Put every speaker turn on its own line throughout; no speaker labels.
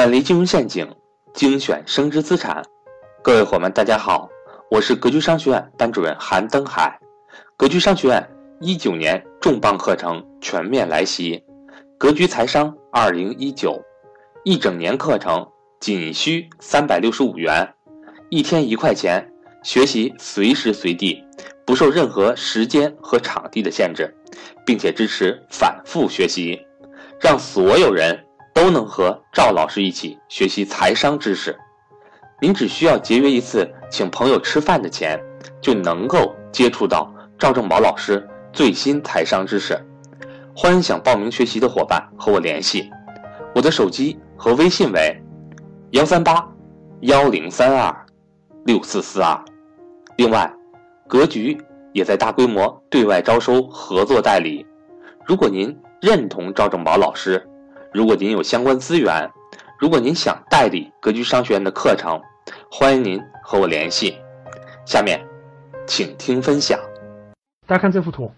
远离金融陷阱，精选升值资产。各位伙伴，大家好，我是格局商学院班主任韩登海。格局商学院一九年重磅课程全面来袭，格局财商二零一九，一整年课程仅需三百六十五元，一天一块钱，学习随时随地，不受任何时间和场地的限制，并且支持反复学习，让所有人。都能和赵老师一起学习财商知识，您只需要节约一次请朋友吃饭的钱，就能够接触到赵正宝老师最新财商知识。欢迎想报名学习的伙伴和我联系，我的手机和微信为幺三八幺零三二六四四二。另外，格局也在大规模对外招收合作代理，如果您认同赵正宝老师。如果您有相关资源，如果您想代理格局商学院的课程，欢迎您和我联系。下面，请听分享。
大家看这幅图。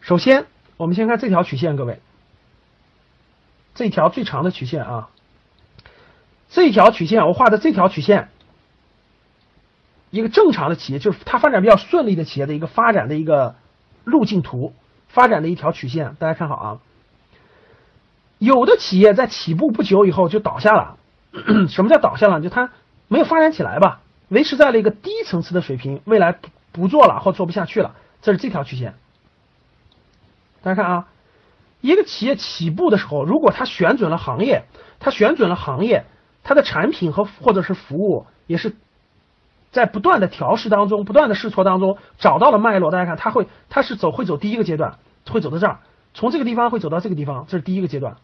首先，我们先看这条曲线，各位，这条最长的曲线啊，这条曲线我画的这条曲线，一个正常的企业，就是它发展比较顺利的企业的一个发展的一个路径图，发展的一条曲线，大家看好啊。有的企业在起步不久以后就倒下了，什么叫倒下了？就它没有发展起来吧，维持在了一个低层次的水平，未来不不做了或做不下去了，这是这条曲线。大家看啊，一个企业起步的时候，如果它选准了行业，它选准了行业，它的产品和或者是服务也是在不断的调试当中，不断的试错当中找到了脉络。大家看，它会它是走会走第一个阶段，会走到这儿，从这个地方会走到这个地方，这是第一个阶段。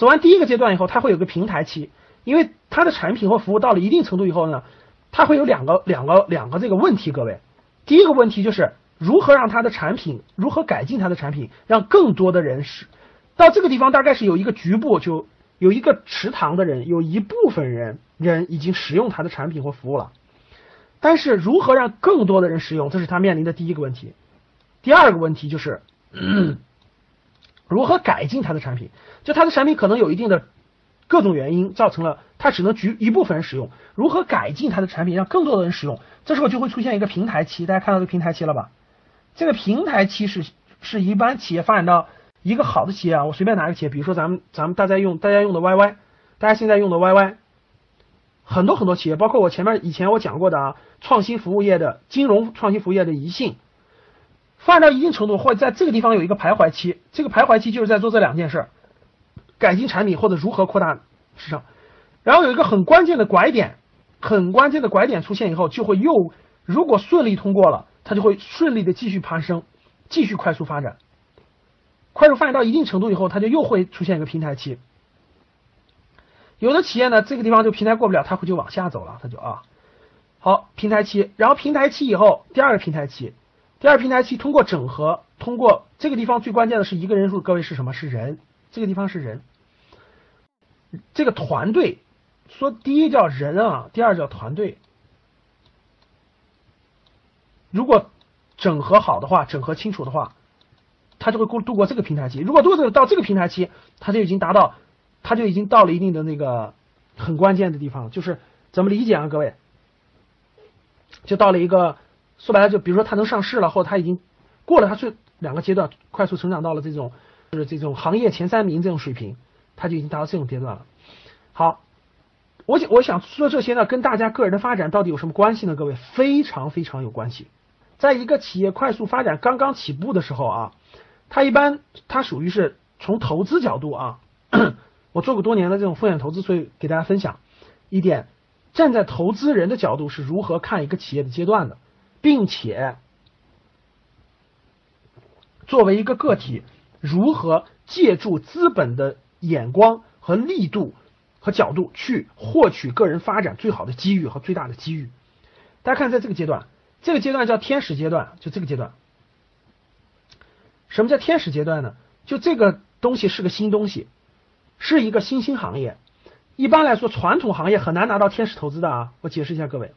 走完第一个阶段以后，它会有个平台期，因为它的产品或服务到了一定程度以后呢，它会有两个两个两个这个问题。各位，第一个问题就是如何让它的产品如何改进它的产品，让更多的人使到这个地方，大概是有一个局部就有一个池塘的人，有一部分人人已经使用它的产品或服务了，但是如何让更多的人使用，这是他面临的第一个问题。第二个问题就是。如何改进它的产品？就它的产品可能有一定的各种原因，造成了它只能局一部分人使用。如何改进它的产品，让更多的人使用？这时候就会出现一个平台期。大家看到这个平台期了吧？这个平台期是是一般企业发展到一个好的企业啊。我随便拿个企业，比如说咱们咱们大家用大家用的 YY，大家现在用的 YY，很多很多企业，包括我前面以前我讲过的啊，创新服务业的金融创新服务业的宜信。发展到一定程度，或者在这个地方有一个徘徊期，这个徘徊期就是在做这两件事：改进产品或者如何扩大市场。然后有一个很关键的拐点，很关键的拐点出现以后，就会又如果顺利通过了，它就会顺利的继续攀升，继续快速发展。快速发展到一定程度以后，它就又会出现一个平台期。有的企业呢，这个地方就平台过不了，它会就往下走了，它就啊，好平台期，然后平台期以后，第二个平台期。第二平台期通过整合，通过这个地方最关键的是一个人数，各位是什么？是人，这个地方是人，这个团队，说第一叫人啊，第二叫团队。如果整合好的话，整合清楚的话，他就会过度过这个平台期。如果度过到这个平台期，他就已经达到，他就已经到了一定的那个很关键的地方，就是怎么理解啊，各位？就到了一个。说白了，就比如说它能上市了，或者它已经过了它最两个阶段，快速成长到了这种就是这种行业前三名这种水平，它就已经达到这种阶段了。好，我想我想说这些呢，跟大家个人的发展到底有什么关系呢？各位，非常非常有关系。在一个企业快速发展刚刚起步的时候啊，它一般它属于是从投资角度啊，我做过多年的这种风险投资，所以给大家分享一点，站在投资人的角度是如何看一个企业的阶段的。并且，作为一个个体，如何借助资本的眼光和力度和角度去获取个人发展最好的机遇和最大的机遇？大家看，在这个阶段，这个阶段叫天使阶段，就这个阶段。什么叫天使阶段呢？就这个东西是个新东西，是一个新兴行业。一般来说，传统行业很难拿到天使投资的啊。我解释一下，各位。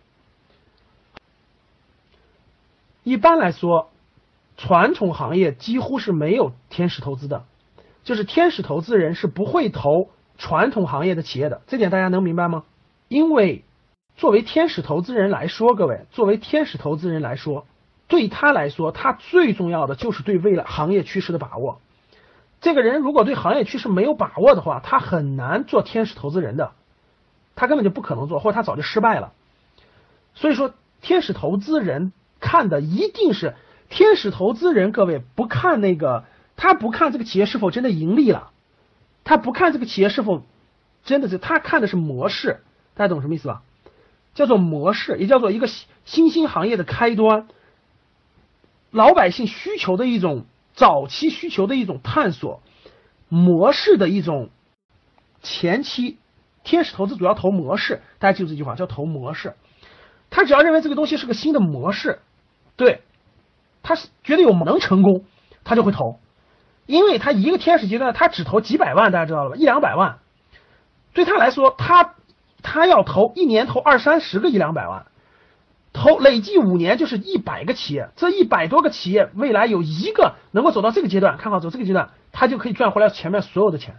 一般来说，传统行业几乎是没有天使投资的，就是天使投资人是不会投传统行业的企业的，这点大家能明白吗？因为作为天使投资人来说，各位，作为天使投资人来说，对他来说，他最重要的就是对未来行业趋势的把握。这个人如果对行业趋势没有把握的话，他很难做天使投资人的，他根本就不可能做，或者他早就失败了。所以说，天使投资人看的一定是天使投资人，各位不看那个，他不看这个企业是否真的盈利了，他不看这个企业是否真的是，他看的是模式，大家懂什么意思吧？叫做模式，也叫做一个新兴行业的开端，老百姓需求的一种。早期需求的一种探索模式的一种前期，天使投资主要投模式，大家记住这句话，叫投模式。他只要认为这个东西是个新的模式，对，他是觉得有能成功，他就会投，因为他一个天使阶段他只投几百万，大家知道了吧？一两百万，对他来说，他他要投一年投二三十个一两百万。投累计五年就是一百个企业，这一百多个企业未来有一个能够走到这个阶段，看好走这个阶段，他就可以赚回来前面所有的钱。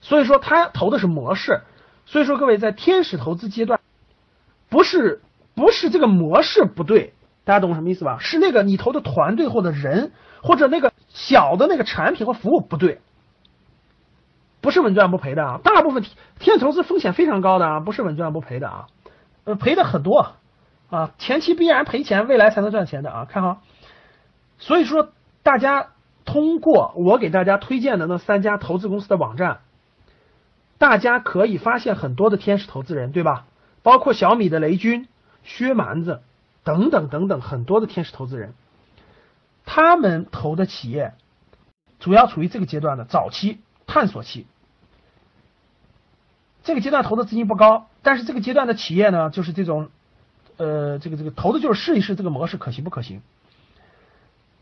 所以说他投的是模式，所以说各位在天使投资阶段，不是不是这个模式不对，大家懂什么意思吧？是那个你投的团队或者人或者那个小的那个产品和服务不对，不是稳赚不赔的啊。大部分天使投资风险非常高的啊，不是稳赚不赔的啊，呃赔的很多。啊，前期必然赔钱，未来才能赚钱的啊！看好，所以说大家通过我给大家推荐的那三家投资公司的网站，大家可以发现很多的天使投资人，对吧？包括小米的雷军、薛蛮子等等等等很多的天使投资人，他们投的企业主要处于这个阶段的早期探索期，这个阶段投的资金不高，但是这个阶段的企业呢，就是这种。呃，这个这个投的就是试一试这个模式可行不可行。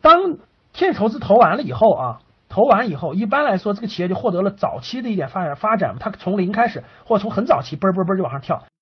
当天使投资投完了以后啊，投完以后，一般来说这个企业就获得了早期的一点发展发展，它从零开始，或者从很早期嘣嘣嘣就往上跳。